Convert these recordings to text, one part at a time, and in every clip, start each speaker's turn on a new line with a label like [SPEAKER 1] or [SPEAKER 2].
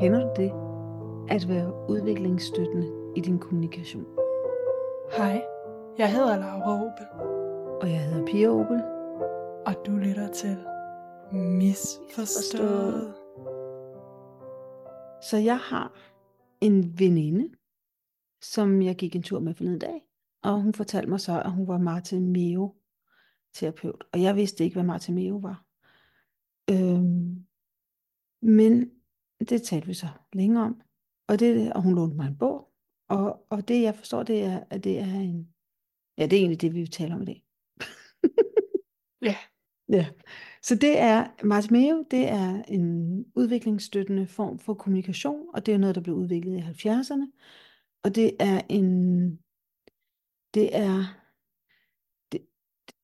[SPEAKER 1] Kender du det? At være udviklingsstøttende i din kommunikation.
[SPEAKER 2] Hej, jeg hedder Laura Opel,
[SPEAKER 1] Og jeg hedder Pia Opel.
[SPEAKER 2] og du lytter til Misforstået.
[SPEAKER 1] Så jeg har en veninde, som jeg gik en tur med forleden dag. Og hun fortalte mig så, at hun var Martin Meo terapeut. Og jeg vidste ikke, hvad Martin Meo var. Øhm, men det talte vi så længe om. Og, det, og hun lånte mig en bog. Og, og det jeg forstår, det er, at det er en... Ja, det er egentlig det, vi vil tale om i dag.
[SPEAKER 2] Ja,
[SPEAKER 1] Ja, så det er, Martin Meo, det er en udviklingsstøttende form for kommunikation, og det er noget, der blev udviklet i 70'erne. Og det er en, det er,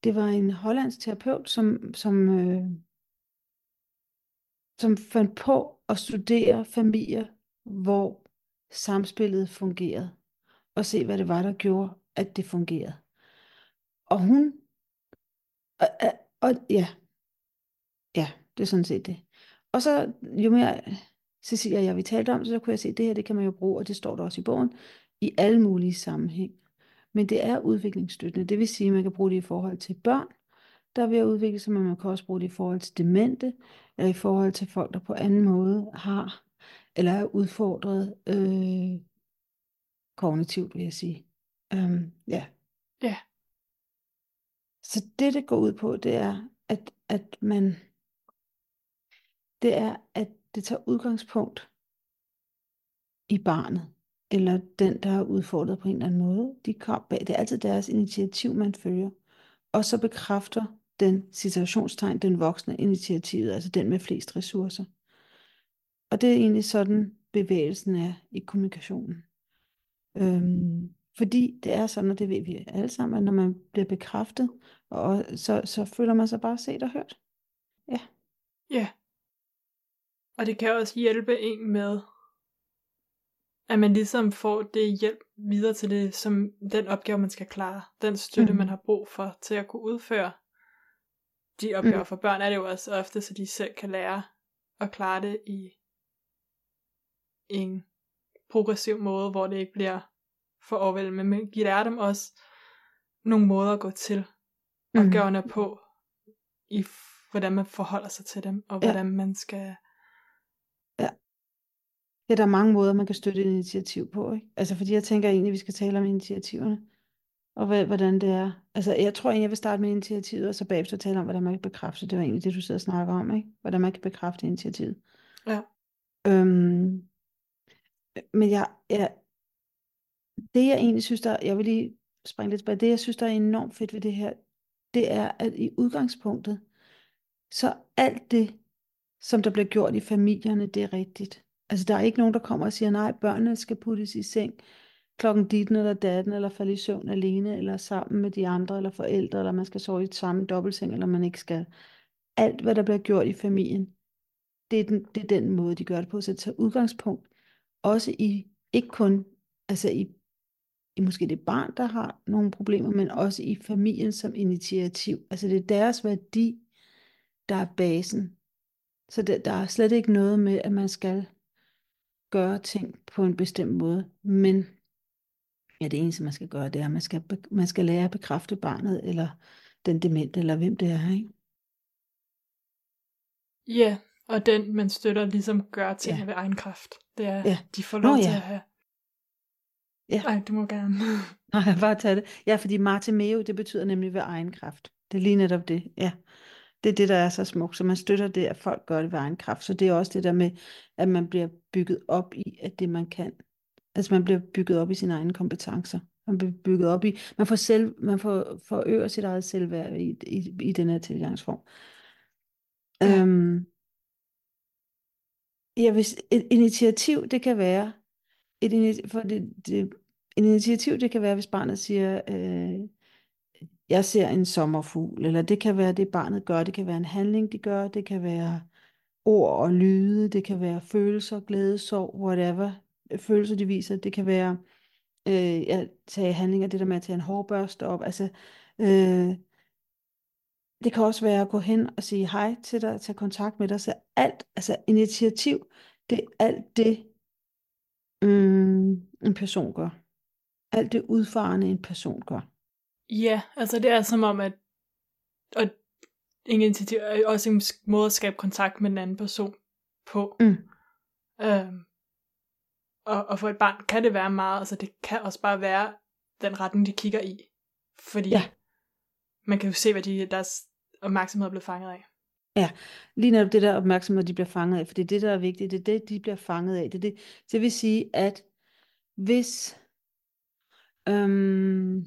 [SPEAKER 1] det var en hollandsk terapeut, som, som, øh, som fandt på at studere familier, hvor samspillet fungerede, og se, hvad det var, der gjorde, at det fungerede. Og hun, og, og, og ja, ja, det er sådan set det. Og så, jo mere Cecilia og jeg vi talte om det, så kunne jeg se, at det her, det kan man jo bruge, og det står der også i bogen, i alle mulige sammenhæng. Men det er udviklingsstøttende. Det vil sige, at man kan bruge det i forhold til børn, der er ved at udvikle sig, men man kan også bruge det i forhold til demente, eller i forhold til folk, der på anden måde har, eller er udfordret øh, kognitivt, vil jeg sige. Øhm, ja.
[SPEAKER 2] Ja.
[SPEAKER 1] Så det, det går ud på, det er, at, at man, det er, at det tager udgangspunkt i barnet, eller den, der er udfordret på en eller anden måde. De kom bag. Det er altid deres initiativ, man følger. Og så bekræfter den situationstegn, den voksne initiativet, altså den med flest ressourcer. Og det er egentlig sådan, bevægelsen er i kommunikationen. Øhm, fordi det er sådan, og det ved vi alle sammen, at når man bliver bekræftet, og så, så føler man sig bare set og hørt. Ja.
[SPEAKER 2] ja. Og det kan også hjælpe en med, at man ligesom får det hjælp videre til det, som den opgave, man skal klare. Den støtte,
[SPEAKER 1] Mhm.
[SPEAKER 2] man har brug for til at kunne udføre de opgaver.
[SPEAKER 1] Mhm.
[SPEAKER 2] For børn er det jo også ofte, så de selv kan lære at klare det i en progressiv måde, hvor det ikke bliver for overvældende. Men vi lærer dem også nogle måder at gå til
[SPEAKER 1] Mhm.
[SPEAKER 2] opgaverne på, i hvordan man forholder sig til dem, og
[SPEAKER 1] Ja.
[SPEAKER 2] hvordan man skal...
[SPEAKER 1] Ja, der er mange måder, man kan støtte et initiativ på. Ikke? Altså, fordi jeg tænker egentlig, at vi skal tale om initiativerne. Og hvad, hvordan det er. Altså, jeg tror egentlig, jeg vil starte med initiativet, og så bagefter tale om, hvordan man kan bekræfte. Det var egentlig det, du sidder og snakker om, ikke? Hvordan man kan bekræfte initiativet.
[SPEAKER 2] Ja.
[SPEAKER 1] Øhm, men jeg, jeg, det jeg egentlig synes, der, jeg vil lige springe lidt tilbage, det jeg synes, der er enormt fedt ved det her, det er, at i udgangspunktet, så alt det, som der bliver gjort i familierne, det er rigtigt. Altså, der er ikke nogen, der kommer og siger, nej, børnene skal puttes i seng klokken ditten eller datten, eller falde i søvn alene, eller sammen med de andre, eller forældre, eller man skal sove i samme dobbeltseng, eller man ikke skal. Alt, hvad der bliver gjort i familien, det er den, det er den måde, de gør det på. Så tage tager udgangspunkt også i, ikke kun altså i, i måske det barn, der har nogle problemer, men også i familien som initiativ. Altså det er deres værdi, der er basen. Så det, der er slet ikke noget med, at man skal gøre ting på en bestemt måde. Men ja, det eneste, man skal gøre, det er, at man skal, man skal lære at bekræfte barnet, eller den demente, eller hvem det er. Ikke?
[SPEAKER 2] Ja, og den, man støtter, ligesom gør ting
[SPEAKER 1] Ja.
[SPEAKER 2] ved egen kraft. Det er,
[SPEAKER 1] Ja.
[SPEAKER 2] de får
[SPEAKER 1] Nå
[SPEAKER 2] lov til
[SPEAKER 1] ja.
[SPEAKER 2] at have...
[SPEAKER 1] Ja.
[SPEAKER 2] Nej, du må gerne.
[SPEAKER 1] Nej, bare tage det. Ja, fordi Marte Meo, det betyder nemlig ved egen kraft. Det er lige netop det, ja. Det er det, der er så smukt. Så man støtter det, at folk gør det ved egen kraft. Så det er også det der med, at man bliver bygget op i, at det man kan. Altså man bliver bygget op i sine egne kompetencer. Man bliver bygget op i, man får, selv, man får forøger sit eget selvværd i, i, i den her tilgangsform.
[SPEAKER 2] Ja.
[SPEAKER 1] Øhm, ja, hvis et initiativ, det kan være, et for det, det, et initiativ, det kan være, hvis barnet siger, øh, jeg ser en sommerfugl, eller det kan være det, barnet gør, det kan være en handling, de gør, det kan være ord og lyde, det kan være følelser, glæde, sorg, whatever, følelser, de viser, det kan være øh, at tage handlinger, det der med at tage en hårbørste op, altså øh, det kan også være at gå hen og sige hej til dig, tage kontakt med dig. Så alt, altså initiativ, det er alt det, mm, en person gør. Alt det udfarende, en person gør.
[SPEAKER 2] Ja, altså det er som om, at og initiativ er også en måde at skabe kontakt med den anden person på.
[SPEAKER 1] Mm.
[SPEAKER 2] Øhm, og, og for et barn kan det være meget, altså det kan også bare være den retning, de kigger i. Fordi
[SPEAKER 1] Ja.
[SPEAKER 2] man kan jo se, hvad de, deres opmærksomhed er blevet fanget af.
[SPEAKER 1] Ja, lige netop det der opmærksomhed, de bliver fanget af, for det er det, der er vigtigt, det er det, de bliver fanget af. Det, er det, det vil sige, at hvis, øhm,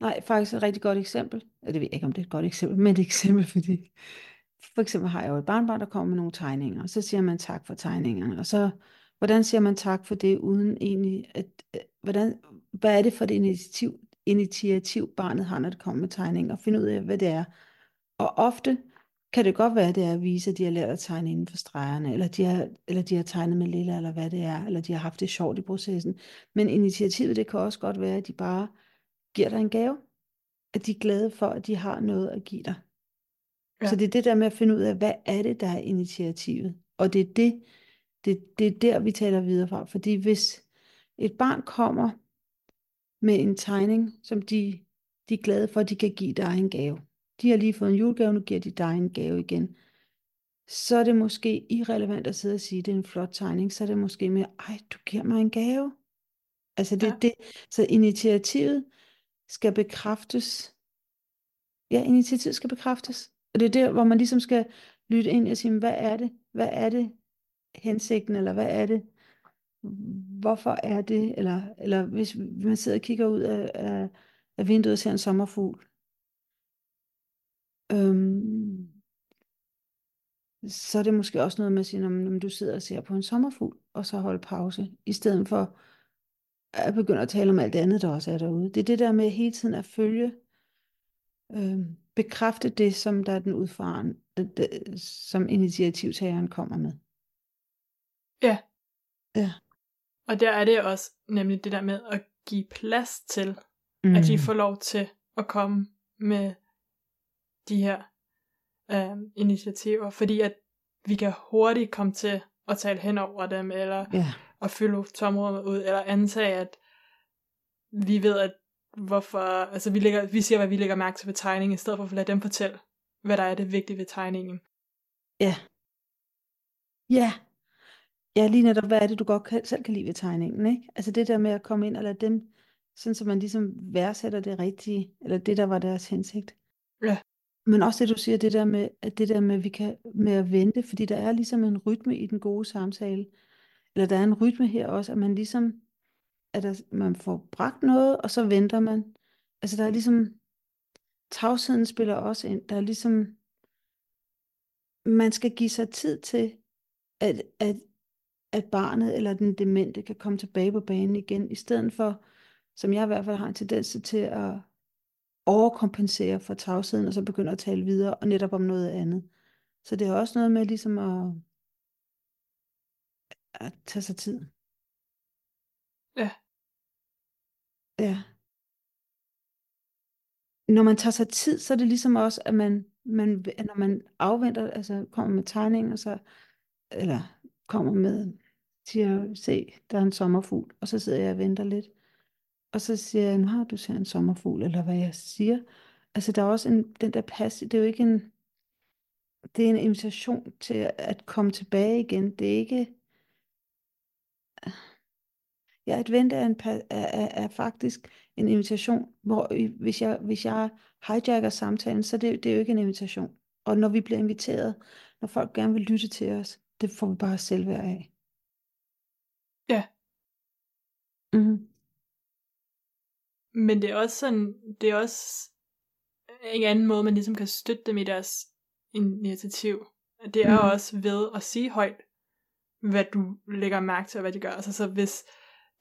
[SPEAKER 1] nej, faktisk et rigtig godt eksempel, det ved jeg ikke, om det er et godt eksempel, men et eksempel, fordi for eksempel har jeg jo et barnbarn, der kommer med nogle tegninger, og så siger man tak for tegningerne, og så, hvordan siger man tak for det, uden egentlig, at, øh, hvordan, hvad er det for det initiativ, initiativ, barnet har, når det kommer med tegninger, og finde ud af, hvad det er. Og ofte kan det godt være, at det er at vise, at de har lært at tegne inden for stregerne, eller de har, eller de har tegnet med lilla, eller hvad det er, eller de har haft det sjovt i processen. Men initiativet, det kan også godt være, at de bare giver dig en gave. At de er glade for, at de har noget at give dig.
[SPEAKER 2] Ja.
[SPEAKER 1] Så det er det der med at finde ud af, hvad er det, der er initiativet? Og det er det, det, det er der, vi taler videre fra. Fordi hvis et barn kommer med en tegning, som de, de er glade for, at de kan give dig en gave. De har lige fået en julegave, nu giver de dig en gave igen. Så er det måske irrelevant at sidde og sige, at det er en flot tegning. Så er det måske mere, ej, du giver mig en gave. Altså det,
[SPEAKER 2] Ja.
[SPEAKER 1] det, så initiativet skal bekræftes. Ja, initiativet skal bekræftes. Og det er der, hvor man ligesom skal lytte ind og sige, hvad er det? Hvad er det hensigten, eller hvad er det? Hvorfor er det? Eller, eller hvis man sidder og kigger ud af, af, af vinduet og ser en sommerfugl. Øhm, så er det måske også noget med at sige, når du sidder og ser på en sommerfugl, og så holde pause, i stedet for at begynde at tale om alt det andet, der også er derude. Det er det der med hele tiden at følge, øhm, bekræfte det, som der er den udfaren, det, som initiativtageren kommer med.
[SPEAKER 2] Ja.
[SPEAKER 1] Ja.
[SPEAKER 2] Og der er det også nemlig det der med at give plads til, mm. at de får lov til at komme med de her øh, initiativer, fordi at vi kan hurtigt komme til at tale hen over dem, eller
[SPEAKER 1] Ja,
[SPEAKER 2] at fylde tomrummet ud, eller antage, at vi ved, at hvorfor, altså vi, lægger, vi siger, hvad vi lægger mærke til ved tegningen, i stedet for at lade dem fortælle, hvad der er det vigtige ved tegningen.
[SPEAKER 1] ja. Ja. Ja, lige netop, hvad er det, du godt kan, selv kan lide ved tegningen, ikke? Altså det der med at komme ind og lade dem, sådan så man ligesom værdsætter det rigtige, eller det, der var deres hensigt.
[SPEAKER 2] Ja.
[SPEAKER 1] Men også det, du siger, det der med, at det der med, vi kan, med at vente, fordi der er ligesom en rytme i den gode samtale. Eller der er en rytme her også, at man ligesom, at der, man får bragt noget, og så venter man. Altså der er ligesom, tavsheden spiller også ind. Der er ligesom, man skal give sig tid til, at, at, at barnet eller den demente kan komme tilbage på banen igen, i stedet for, som jeg i hvert fald har en tendens til at overkompensere for tavsheden, og så begynde at tale videre, og netop om noget andet. Så det er også noget med ligesom at, at tage sig tid.
[SPEAKER 2] Ja.
[SPEAKER 1] Ja. Når man tager sig tid, så er det ligesom også, at man, man når man afventer, altså kommer med tegninger, så, eller kommer med, siger, se, der er en sommerfugl, og så sidder jeg og venter lidt. Og så siger jeg, nu har du ser en sommerfugl, eller hvad jeg siger. Altså der er også en, den der pas, det er jo ikke en, det er en invitation til at komme tilbage igen. Det er ikke, ja, at vente er, en, er, er, er faktisk en invitation, hvor hvis jeg, hvis jeg hijacker samtalen, så det, det er jo ikke en invitation. Og når vi bliver inviteret, når folk gerne vil lytte til os, det får vi bare selvværd af.
[SPEAKER 2] Ja.
[SPEAKER 1] Mm.
[SPEAKER 2] Men det er også sådan, det er også en anden måde, man ligesom kan støtte dem i deres initiativ. Det er
[SPEAKER 1] Mhm.
[SPEAKER 2] også ved at sige højt, hvad du lægger mærke til, og hvad de gør. Altså så hvis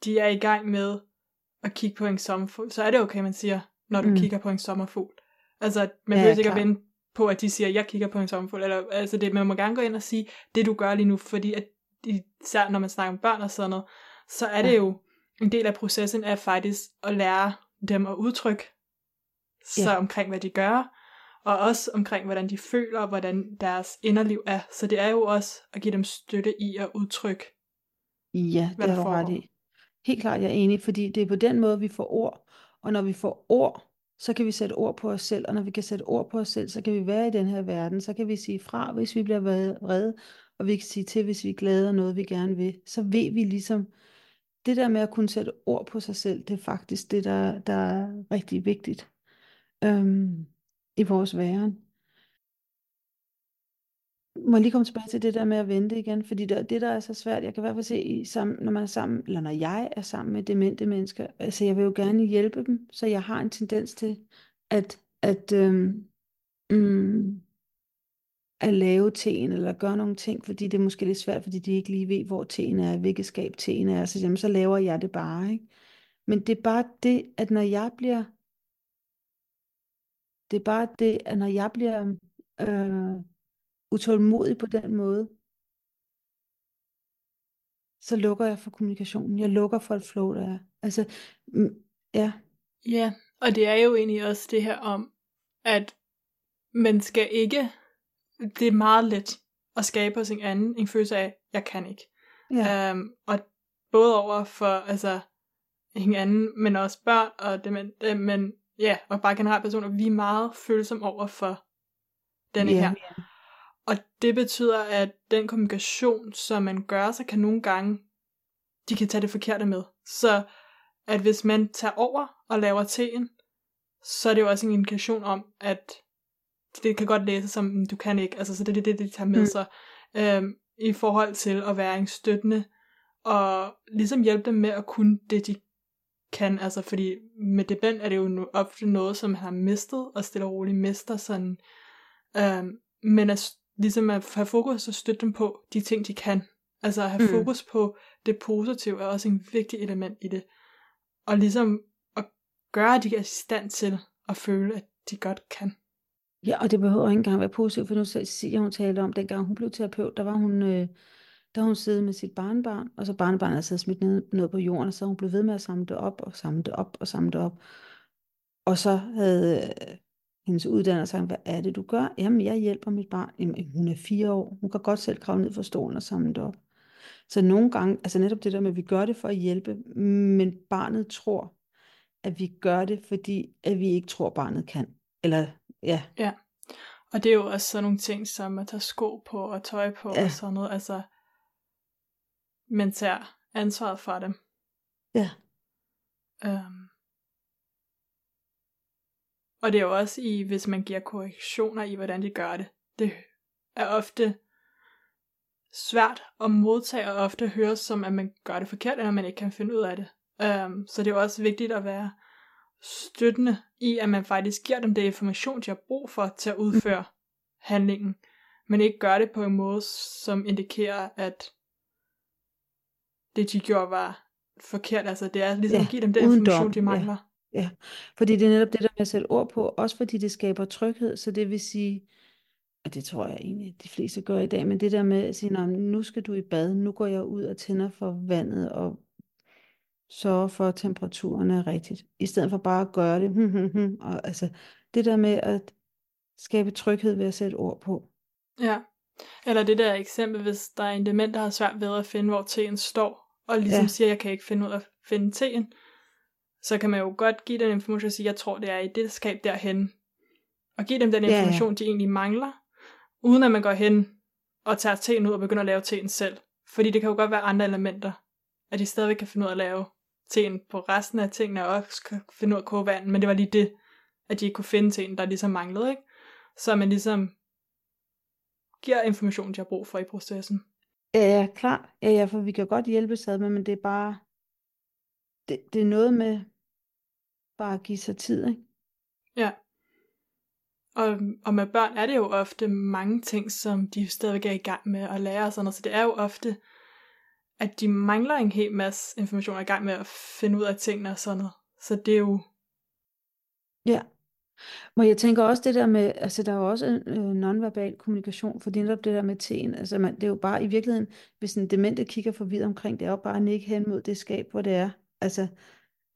[SPEAKER 2] de er i gang med at kigge på en sommerfugl, så er det okay, man siger, når du
[SPEAKER 1] Mm.
[SPEAKER 2] kigger på en sommerfugl. Altså, man
[SPEAKER 1] Ja,
[SPEAKER 2] behøver ikke at vente på, at de siger, jeg kigger på en sommerfugl. Eller, altså det, man må gerne gå ind og sige, det du gør lige nu, fordi at især når man snakker om børn og sådan noget, så er det
[SPEAKER 1] Ja.
[SPEAKER 2] jo en del af processen er faktisk at lære dem at udtrykke sig
[SPEAKER 1] Ja.
[SPEAKER 2] omkring, hvad de gør, og også omkring, hvordan de føler, og hvordan deres inderliv er. Så det er jo også at give dem støtte i at udtrykke,
[SPEAKER 1] Ja,
[SPEAKER 2] hvad
[SPEAKER 1] det har du ret i. Helt klart, jeg er enig, fordi det er på den måde, vi får ord. Og når vi får ord, så kan vi sætte ord på os selv. Og når vi kan sætte ord på os selv, så kan vi være i den her verden. Så kan vi sige fra, hvis vi bliver vrede. Og vi kan sige til, hvis vi glæder noget, vi gerne vil. Så ved vi ligesom, det der med at kunne sætte ord på sig selv, det er faktisk det, der, der er rigtig vigtigt øhm, i vores væren. Må jeg lige komme tilbage til det der med at vente igen, fordi det, det der er så svært, jeg kan i hvert fald se, i sammen, når man er sammen, eller når jeg er sammen med demente mennesker, altså jeg vil jo gerne hjælpe dem, så jeg har en tendens til at, at, øhm, mm, at lave teen, eller gøre nogle ting, fordi det er måske lidt svært, fordi de ikke lige ved, hvor teen er, hvilket skab teen er, så, jamen, så laver jeg det bare, ikke? Men det er bare det, at når jeg bliver, det er bare det, at når jeg bliver øh, utålmodig på den måde, så lukker jeg for kommunikationen. Jeg lukker for et flow, der er. Altså, mm, ja,
[SPEAKER 2] Ja, og det er jo egentlig også det her om, at man skal ikke, det er meget let at skabe hos en anden en følelse af, jeg kan ikke.
[SPEAKER 1] ja,
[SPEAKER 2] Um, og både over for altså hinanden, men også børn, og det, men, øh, men ja, og bare generelt personer, vi er meget følsomme over for denne
[SPEAKER 1] ja,
[SPEAKER 2] her. Og det betyder, at den kommunikation, som man gør, så kan nogle gange, de kan tage det forkerte med. Så at hvis man tager over og laver teen, så er det jo også en indikation om, at det kan godt læses som, "Mm, du kan ikke, altså så det er det, de tager med
[SPEAKER 1] Mm.
[SPEAKER 2] sig, øhm, i forhold til at være en støttende, og ligesom hjælpe dem med at kunne det, de kan, altså fordi med dement er det jo ofte noget, som man har mistet, og stille og roligt mister sådan, øhm, men at, ligesom at have fokus og støtte dem på de ting, de kan. Altså at have
[SPEAKER 1] Mm.
[SPEAKER 2] fokus på det positive er også en vigtig element i det. Og ligesom at gøre, at de er i stand til at føle, at de godt kan.
[SPEAKER 1] ja, og det behøver ikke engang være positivt, for nu så- siger hun talte om, dengang hun blev terapeut, der var hun, øh, der hun siddet med sit barnbarn, og så barnebarnet havde siddet smidt ned, noget på jorden, og så hun blev ved med at samle det op, og samle det op, og samle det op. Og så havde øh, hendes uddanner sagt, hvad er det, du gør? Jamen, jeg hjælper mit barn. Jamen, hun er fire år. Hun kan godt selv kravle ned fra stolen og samle det op. Så nogle gange, altså netop det der med, at vi gør det for at hjælpe, men barnet tror, at vi gør det, fordi at vi ikke tror, barnet kan. Eller, ja,
[SPEAKER 2] Ja. Og det er jo også sådan nogle ting, som at tage sko på og tøj på
[SPEAKER 1] Ja.
[SPEAKER 2] og sådan noget. Altså, man tager ansvaret for dem.
[SPEAKER 1] ja,
[SPEAKER 2] Um, og det er jo også i, hvis man giver korrektioner i, hvordan de gør det. Det er ofte svært at modtage, og ofte høres som, at man gør det forkert, eller man ikke kan finde ud af det. Um, så det er jo også vigtigt at være støttende i, at man faktisk giver dem det information, de har brug for til at udføre handlingen, men ikke gør det på en måde, som indikerer, at det de gjorde var forkert. Altså det er ligesom
[SPEAKER 1] Ja,
[SPEAKER 2] at give dem den information,
[SPEAKER 1] dom,
[SPEAKER 2] de
[SPEAKER 1] ja.
[SPEAKER 2] mangler.
[SPEAKER 1] ja. Fordi det er netop det der med at sætte ord på, også fordi det skaber tryghed, så det vil sige, og det tror jeg egentlig, de fleste gør i dag, men det der med at sige, "Nå, men nu skal du i bad, nu går jeg ud og tænder for vandet, og sørger for, at temperaturen er rigtigt, i stedet for bare at gøre det, hmm, og altså, det der med at skabe tryghed ved at sætte ord på.
[SPEAKER 2] Ja. Eller det der eksempel, hvis der er en dement, der har svært ved at finde, hvor teen står, og ligesom
[SPEAKER 1] Ja.
[SPEAKER 2] ja. siger, jeg kan ikke finde ud af at finde teen, så kan man jo godt give den information og sige, jeg tror, det er i det skab derhen. Og give dem den
[SPEAKER 1] Ja, ja.
[SPEAKER 2] information, de egentlig mangler, uden at man går hen og tager teen ud og begynder at lave teen selv. Fordi det kan jo godt være andre elementer, at de stadigvæk kan finde ud af at lave teen på resten af tingene, og også kan finde ud af at koge vand, men det var lige det, at de ikke kunne finde teen, der ligesom manglede, ikke? Så man ligesom giver information, de har brug for i processen.
[SPEAKER 1] Ja, ja, klart. Ja, ja, for vi kan godt hjælpe ad med, men det er bare, det, det er noget med bare at give sig tid, ikke?
[SPEAKER 2] Ja. Og, og med børn er det jo ofte mange ting, som de stadigvæk er i gang med at lære og sådan noget. Så det er jo ofte, at de mangler en hel masse information og er i gang med at finde ud af tingene og sådan noget. Så det er jo,
[SPEAKER 1] Ja. Men jeg tænker også det der med, altså der er jo også øh, nonverbal kommunikation, for det er netop det der med teen, altså man, det er jo bare i virkeligheden, hvis en demente kigger forvidt omkring, det er jo bare at nikke hen mod det skab, hvor det er, altså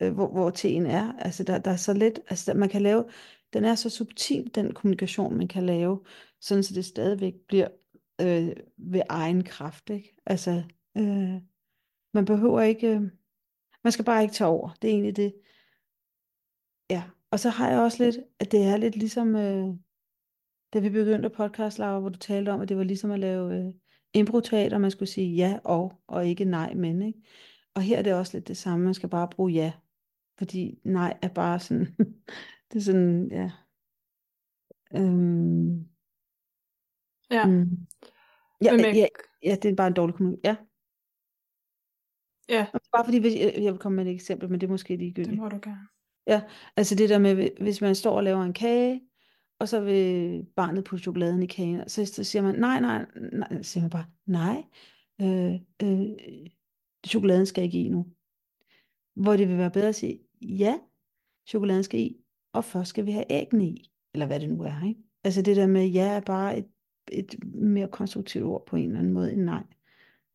[SPEAKER 1] øh, hvor, hvor teen er, altså der, der er så lidt, altså der, man kan lave, den er så subtil, den kommunikation, man kan lave, sådan så det stadigvæk bliver øh, ved egen kraft. Ikke? Altså, øh, man behøver ikke, øh, man skal bare ikke tage over. Det er egentlig det. Ja, og så har jeg også lidt, at det er lidt ligesom, øh, da vi begyndte podcast, Laura, hvor du talte om, at det var ligesom at lave øh, improteater, man skulle sige ja og, og ikke nej, men. Ikke? Og her er det også lidt det samme, man skal bare bruge ja, fordi nej er bare sådan, det er sådan, ja. Øhm,
[SPEAKER 2] ja.
[SPEAKER 1] Mm. Ja, med... ja, ja, det er bare en dårlig kommunikation. Ja.
[SPEAKER 2] Ja.
[SPEAKER 1] Bare fordi, hvis, jeg vil komme med et eksempel, men det er måske ligegyldigt.
[SPEAKER 2] Det må du gerne.
[SPEAKER 1] Ja, altså det der med, hvis man står og laver en kage, og så vil barnet putte chokoladen i kagen, så, så siger man, nej, nej, nej, så siger man bare, nej, øh, øh, chokoladen skal ikke i nu. Hvor det vil være bedre at sige, ja, chokoladen skal i, og først skal vi have æggene i, eller hvad det nu er, ikke? Altså det der med, ja er bare et, et mere konstruktivt ord på en eller anden måde end nej.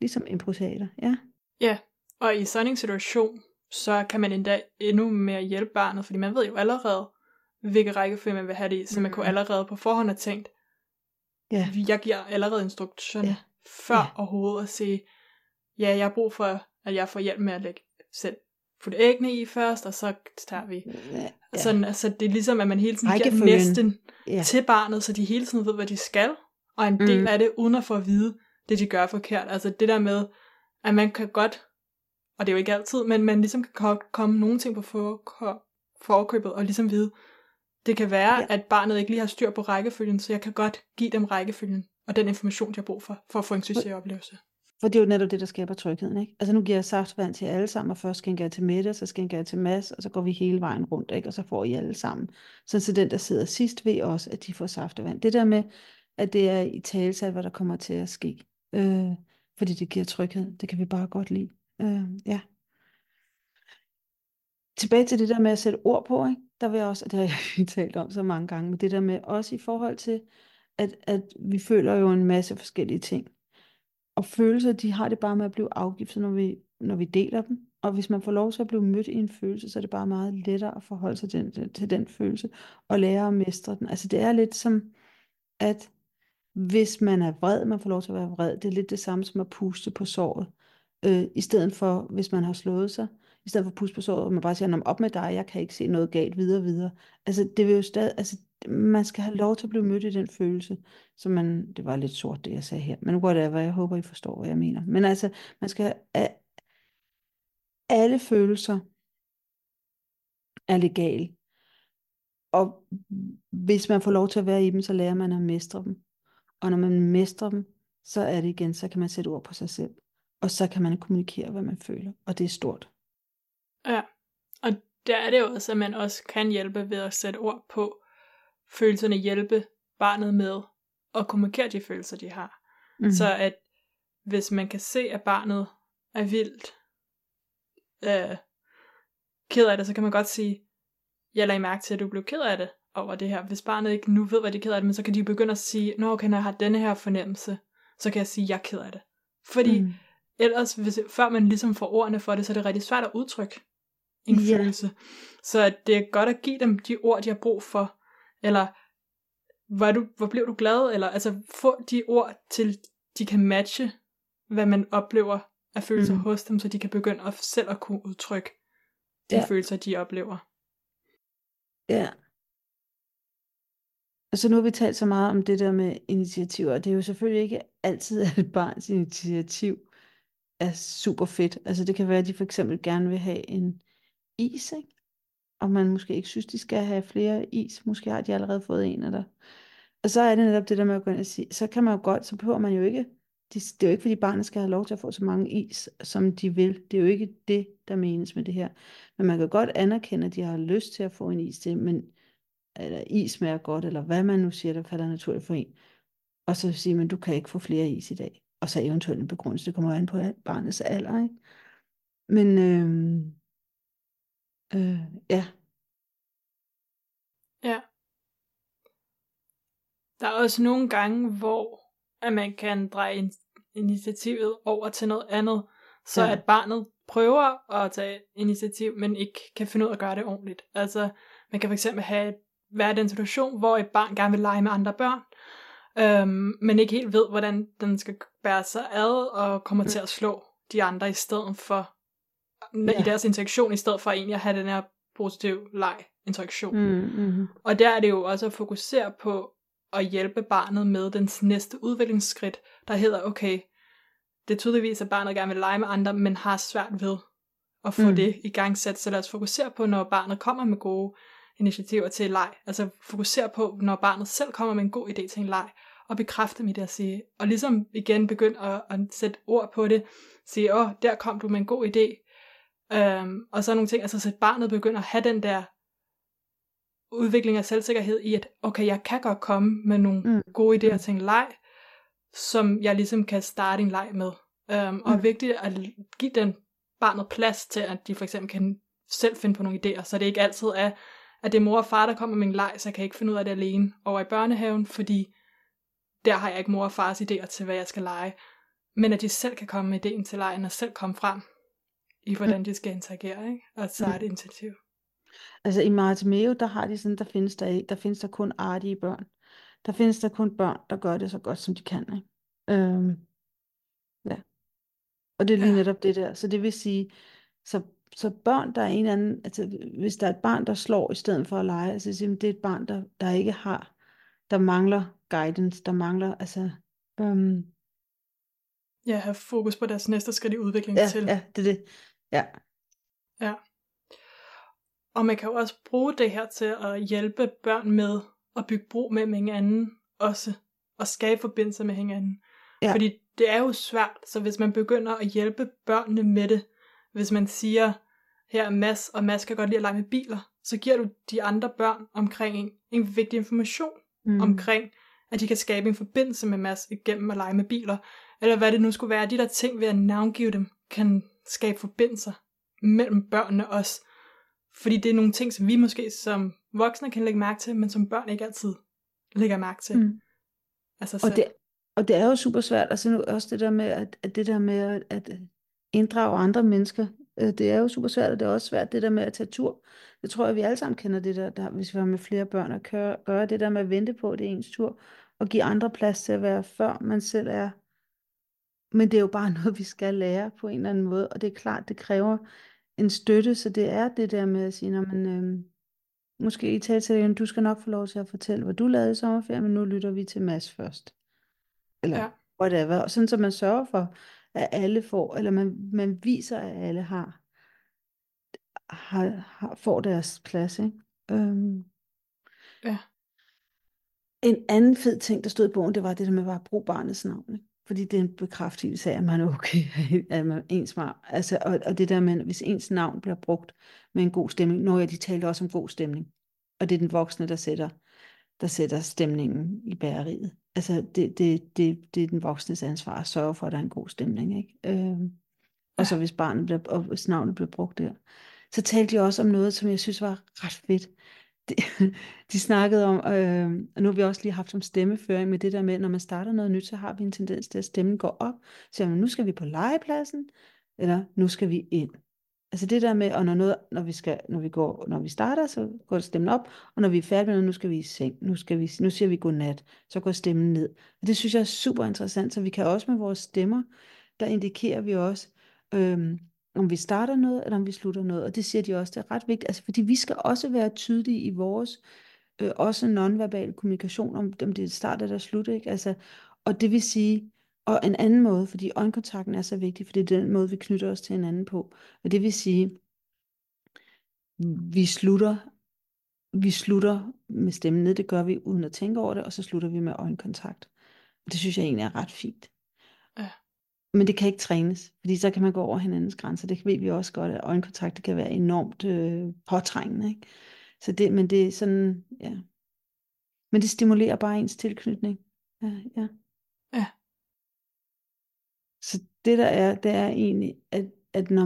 [SPEAKER 1] Ligesom improsater, ja.
[SPEAKER 2] Ja, og i sådan en situation, så kan man endda endnu mere hjælpe barnet, fordi man ved jo allerede, hvilke rækkefølge man vil have det i, så man kunne mm. allerede på forhånd have tænkt,
[SPEAKER 1] ja.
[SPEAKER 2] jeg giver allerede instruktion ja. før ja. overhovedet at sige, ja, jeg har brug for, at jeg får hjælp med at lægge selv putte æggene i først, og så tager vi. Ja. Sådan, altså, det er ligesom, at man hele tiden giver næsten ja. til barnet, så de hele tiden ved, hvad de skal, og en del mm. af det, uden at få at vide, det de gør forkert. Altså det der med, at man kan godt, og det er jo ikke altid, men man ligesom kan komme nogle ting på for, forkøbet, og ligesom vide, det kan være, ja. at barnet ikke lige har styr på rækkefølgen, så jeg kan godt give dem rækkefølgen, og den information, de har brug for, for at få en succesoplevelse.
[SPEAKER 1] For det er jo netop det, der skaber trygheden, ikke? Altså nu giver jeg saftvand til alle sammen, og først skænker jeg til Mette, så skænker jeg til Mads, og så går vi hele vejen rundt, ikke? Og så får I alle sammen. Så, så den, der sidder sidst, ved også, at de får saftevand. Det der med, at det er i talsat, hvad der kommer til at ske. Øh, fordi det giver tryghed. Det kan vi bare godt lide. Øh, ja. Tilbage til det der med at sætte ord på, ikke? der vil jeg også, og det har jeg talt om så mange gange, men det der med også i forhold til, at, at vi føler jo en masse forskellige ting. Og følelser, de har det bare med at blive afgiftet, når vi, når vi deler dem. Og hvis man får lov til at blive mødt i en følelse, så er det bare meget lettere at forholde sig til den, til den følelse, og lære at mestre den. Altså det er lidt som, at hvis man er vred, man får lov til at være vred, det er lidt det samme som at puste på såret. Øh, I stedet for, hvis man har slået sig, i stedet for at på såret, og man bare siger, op med dig, jeg kan ikke se noget galt videre videre. Altså det vil jo stadig, altså man skal have lov til at blive mødt i den følelse, så man, det var lidt sort det jeg sagde her, men whatever, jeg håber I forstår, hvad jeg mener. Men altså, man skal have, alle følelser er legale. Og hvis man får lov til at være i dem, så lærer man at mestre dem. Og når man mestrer dem, så er det igen, så kan man sætte ord på sig selv. Og så kan man kommunikere, hvad man føler. Og det er stort.
[SPEAKER 2] Ja, og der er det jo også, at man også kan hjælpe ved at sætte ord på følelserne, hjælpe barnet med at kommunikere de følelser, de har. Mm. Så at hvis man kan se, at barnet er vildt øh, ked af det, så kan man godt sige, jeg lader mærke til, at du blev ked af det over det her. Hvis barnet ikke nu ved, hvad de er ked af det, men så kan de begynde at sige, nå okay, når jeg har denne her fornemmelse, så kan jeg sige, jeg er ked af det. Fordi mm. Ellers, hvis, før man ligesom får ordene for det, så er det rigtig svært at udtrykke en yeah. følelse. Så det er godt at give dem de ord, de har brug for, eller var du, hvor blev du glad, eller altså få de ord til, de kan matche, hvad man oplever af følelser mm. hos dem, så de kan begynde at selv at kunne udtrykke de ja. følelser, de oplever.
[SPEAKER 1] Ja. Altså nu har vi talt så meget om det der med initiativer, og det er jo selvfølgelig ikke altid, at et barns initiativ er super fedt. Altså det kan være, at de for eksempel gerne vil have en is, ikke? og man måske ikke synes, de skal have flere is. Måske har de allerede fået en eller Og så er det netop det der med at gå ind og sige, så kan man jo godt, så behøver man jo ikke, det, det er jo ikke fordi barnet skal have lov til at få så mange is, som de vil. Det er jo ikke det, der menes med det her. Men man kan godt anerkende, at de har lyst til at få en is til, men eller is smager godt, eller hvad man nu siger, der falder naturligt for en. Og så sige, men du kan ikke få flere is i dag. Og så eventuelt en begrundelse, det kommer an på barnets alder, ikke? Men øh, øh, ja,
[SPEAKER 2] Ja. Der er også nogle gange, hvor at man kan dreje initiativet over til noget andet, så ja. at barnet prøver at tage initiativ, men ikke kan finde ud af at gøre det ordentligt. Altså, man kan fx have et være i den situation, hvor et barn gerne vil lege med andre børn, øhm, men ikke helt ved, hvordan den skal bære sig ad, og kommer mm. til at slå de andre i stedet for, ja. i deres interaktion, i stedet for egentlig at have den her positiv leg interaktion.
[SPEAKER 1] Mm, mm.
[SPEAKER 2] Og der er det jo også at fokusere på at hjælpe barnet med dens næste udviklingsskridt, der hedder, okay, det er tydeligvis, at barnet gerne vil lege med andre, men har svært ved at få mm. det i gang sat. Så lad os fokusere på, når barnet kommer med gode initiativer til leg. Altså fokusere på, når barnet selv kommer med en god idé til en leg, og bekræfte dem i det at sige. Og ligesom igen begynde at, at sætte ord på det. Sige, åh, der kom du med en god idé. Øhm, og så nogle ting, altså så barnet begynder at have den der udvikling af selvsikkerhed i, at okay, jeg kan godt komme med nogle mm. gode idéer til en leg, som jeg ligesom kan starte en leg med. Mm. Og er vigtigt at give den barnet plads til, at de for eksempel kan selv finde på nogle idéer, så det ikke altid er, at det er mor og far, der kommer med en leg, så jeg kan ikke finde ud af det alene over i børnehaven, fordi der har jeg ikke mor og fars idéer til, hvad jeg skal lege. Men at de selv kan komme med idéen til lejen, og selv komme frem i, hvordan mm. de skal interagere, ikke? og så er det initiativ.
[SPEAKER 1] Altså i Martimeo, der har de sådan, der findes der, der findes der kun artige børn. Der findes der kun børn, der gør det så godt, som de kan. Ikke? Øhm, ja. Og det er lige ja. netop det der. Så det vil sige, så, så børn, der er en anden, altså hvis der er et barn, der slår i stedet for at lege, altså det er et barn, der, der ikke har, der mangler guidance, der mangler, altså, øhm,
[SPEAKER 2] Ja, have fokus på deres næste skridt i udvikling
[SPEAKER 1] ja,
[SPEAKER 2] til.
[SPEAKER 1] Ja, det er det. Ja.
[SPEAKER 2] Ja. Og man kan jo også bruge det her til at hjælpe børn med at bygge bro med hinanden også, og skabe forbindelser med hinanden. Ja. Fordi det er jo svært, så hvis man begynder at hjælpe børnene med det, hvis man siger, her er Mads, og Mads kan godt lide at lege med biler, så giver du de andre børn omkring en, en vigtig information mm. omkring, at de kan skabe en forbindelse med Mads igennem at lege med biler, eller hvad det nu skulle være. De der ting ved at navngive dem, kan skabe forbindelser mellem børnene også. Fordi det er nogle ting, som vi måske som voksne kan lægge mærke til, men som børn ikke altid lægger mærke til. Mm.
[SPEAKER 1] Altså og, det, og det er jo super svært, altså nu også det der med, at, at det der med at, at inddrage andre mennesker, øh, det er jo super svært, og det er også svært det der med at tage tur. Det tror jeg, vi alle sammen kender det der, der hvis vi har med flere børn at køre, gøre det der med at vente på, at det er ens tur, og give andre plads til at være, før man selv er. Men det er jo bare noget, vi skal lære på en eller anden måde, og det er klart, det kræver en støtte, så det er det der med at sige, når man øh, måske i tale til du skal nok få lov til at fortælle, hvad du lavede i sommerferien, men nu lytter vi til Mads først. Eller ja. whatever. Og sådan, så man sørger for, at alle får, eller man, man viser, at alle har, har, har får deres plads. Ikke? Øhm.
[SPEAKER 2] Ja.
[SPEAKER 1] En anden fed ting, der stod i bogen, det var det der med bare at bruge barnets navn. Ikke? Fordi det er en bekræftelse af, at man er okay, at man er ens smart. Altså, og, og det der med, hvis ens navn bliver brugt med en god stemning, når jeg de talte også om god stemning, og det er den voksne, der sætter, der sætter stemningen i bæreriet. Altså, det, det, det, det er den voksnes ansvar at sørge for, at der er en god stemning. Ikke? Øhm, og så hvis barnet bliver, og hvis navnet bliver brugt der. Så talte de også om noget, som jeg synes var ret fedt de, de snakkede om, øh, og nu har vi også lige haft som stemmeføring med det der med, når man starter noget nyt, så har vi en tendens til, at stemmen går op, så nu skal vi på legepladsen, eller nu skal vi ind. Altså det der med, og når, noget, når, vi skal, når, vi går, når vi starter, så går stemmen op, og når vi er færdige med noget, nu skal vi i seng, nu, skal vi, nu siger vi godnat, så går stemmen ned. Og det synes jeg er super interessant, så vi kan også med vores stemmer, der indikerer vi også, øhm, om vi starter noget, eller om vi slutter noget. Og det siger de også, det er ret vigtigt, altså, fordi vi skal også være tydelige i vores, øh, også nonverbal kommunikation, om, om det er start eller slut, ikke? Altså, og det vil sige, og en anden måde, fordi øjenkontakten er så vigtig, for det er den måde, vi knytter os til hinanden på. Og det vil sige, vi slutter, vi slutter med stemmen ned, det gør vi uden at tænke over det, og så slutter vi med øjenkontakt. Og det synes jeg egentlig er ret fint.
[SPEAKER 2] Ja.
[SPEAKER 1] Men det kan ikke trænes, fordi så kan man gå over hinandens grænser. Det ved vi også godt, at øjenkontakt kan være enormt øh, påtrængende. Ikke? Så det, men det er sådan, ja. Men det stimulerer bare ens tilknytning. Ja, ja.
[SPEAKER 2] ja.
[SPEAKER 1] Det der er, det er egentlig, at, at når,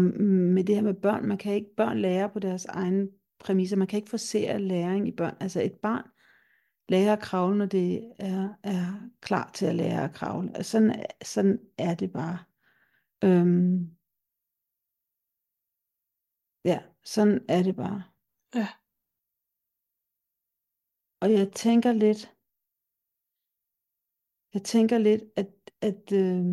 [SPEAKER 1] med det her med børn, man kan ikke, børn lære på deres egne præmisser. Man kan ikke forsere læring i børn. Altså et barn lære at kravle, når det er, er klar til at lære at kravle. Altså, sådan, sådan er det bare. Øhm, ja, sådan er det bare.
[SPEAKER 2] Ja.
[SPEAKER 1] og jeg tænker lidt, jeg tænker lidt, at, at øh,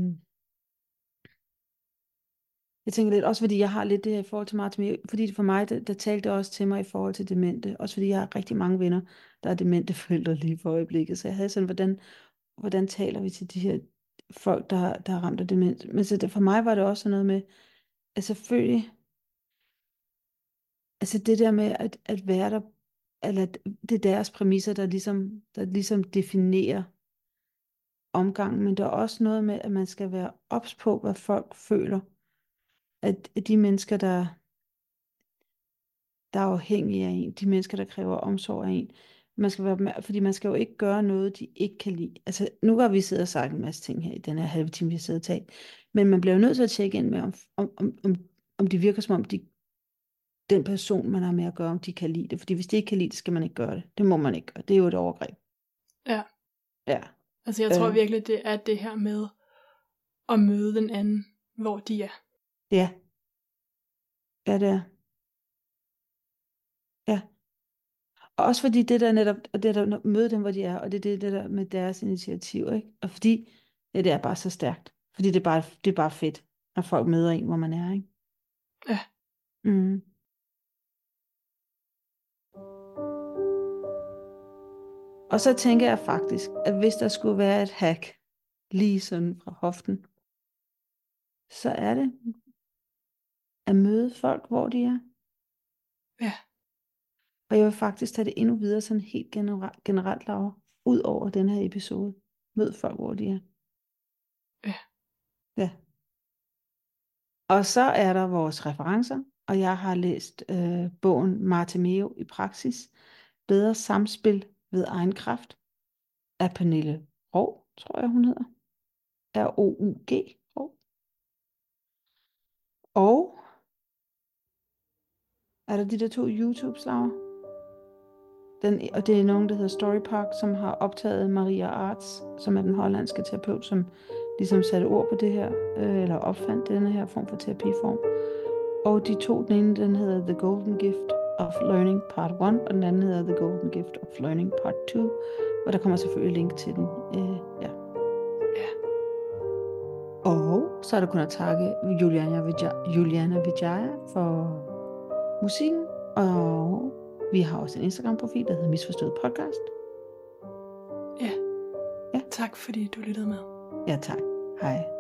[SPEAKER 1] jeg tænker lidt, også fordi jeg har lidt det her i forhold til Martin, fordi for mig, der, der talte det også til mig i forhold til demente, også fordi jeg har rigtig mange venner, der er demente forældre lige for øjeblikket, så jeg havde sådan, hvordan, hvordan taler vi til de her folk, der, der er ramt af demens, men så det, for mig var det også sådan noget med, at selvfølgelig, altså det der med at, at være der, eller det er deres præmisser, der ligesom, der ligesom definerer omgangen, men der er også noget med, at man skal være ops på, hvad folk føler. At de mennesker, der, der er afhængige af en, de mennesker, der kræver omsorg af en, man skal være, fordi man skal jo ikke gøre noget, de ikke kan lide. Altså, nu har vi siddet og sagt en masse ting her i den her halve time, vi har siddet og talt. Men man bliver jo nødt til at tjekke ind med, om, om, om, om, om det virker som om, de, den person, man har med at gøre, om de kan lide det. Fordi hvis de ikke kan lide det, skal man ikke gøre det. Det må man ikke gøre. Det er jo et overgreb.
[SPEAKER 2] Ja.
[SPEAKER 1] Ja.
[SPEAKER 2] Altså jeg tror øh. virkelig, det er det her med at møde den anden, hvor de er.
[SPEAKER 1] Ja. Ja, det er. Ja. Og også fordi det der netop, og det der møde dem, hvor de er, og det er det, det der med deres initiativ, ikke? Og fordi, ja, det er bare så stærkt. Fordi det er bare, det er bare fedt, når folk møder en, hvor man er, ikke?
[SPEAKER 2] Ja.
[SPEAKER 1] Mm. Og så tænker jeg faktisk, at hvis der skulle være et hack, lige sådan fra hoften, så er det at møde folk, hvor de er.
[SPEAKER 2] Ja.
[SPEAKER 1] Og jeg vil faktisk tage det endnu videre, sådan helt generelt, generelt Laura, ud over den her episode. Mød folk, hvor de er.
[SPEAKER 2] Ja.
[SPEAKER 1] Ja. Og så er der vores referencer, og jeg har læst øh, bogen Martimeo i praksis, Bedre samspil ved egen kraft, af Pernille Rov, tror jeg hun hedder. R-O-U-G. Og er der de der to YouTube-slager? Den, og det er nogen, der hedder Storypark, som har optaget Maria Arts, som er den hollandske terapeut, som ligesom satte ord på det her, øh, eller opfandt denne her form for terapiform. Og de to, den ene, den hedder The Golden Gift of Learning Part 1, og den anden hedder The Golden Gift of Learning Part 2, og der kommer selvfølgelig link til den. Øh, ja.
[SPEAKER 2] ja.
[SPEAKER 1] Og så er der kun at takke Juliana Vijaya, Juliana Vijaya for musikken, og vi har også en Instagram-profil, der hedder Misforstået Podcast.
[SPEAKER 2] Ja.
[SPEAKER 1] Ja.
[SPEAKER 2] Tak fordi du lyttede med.
[SPEAKER 1] Ja, tak. Hej.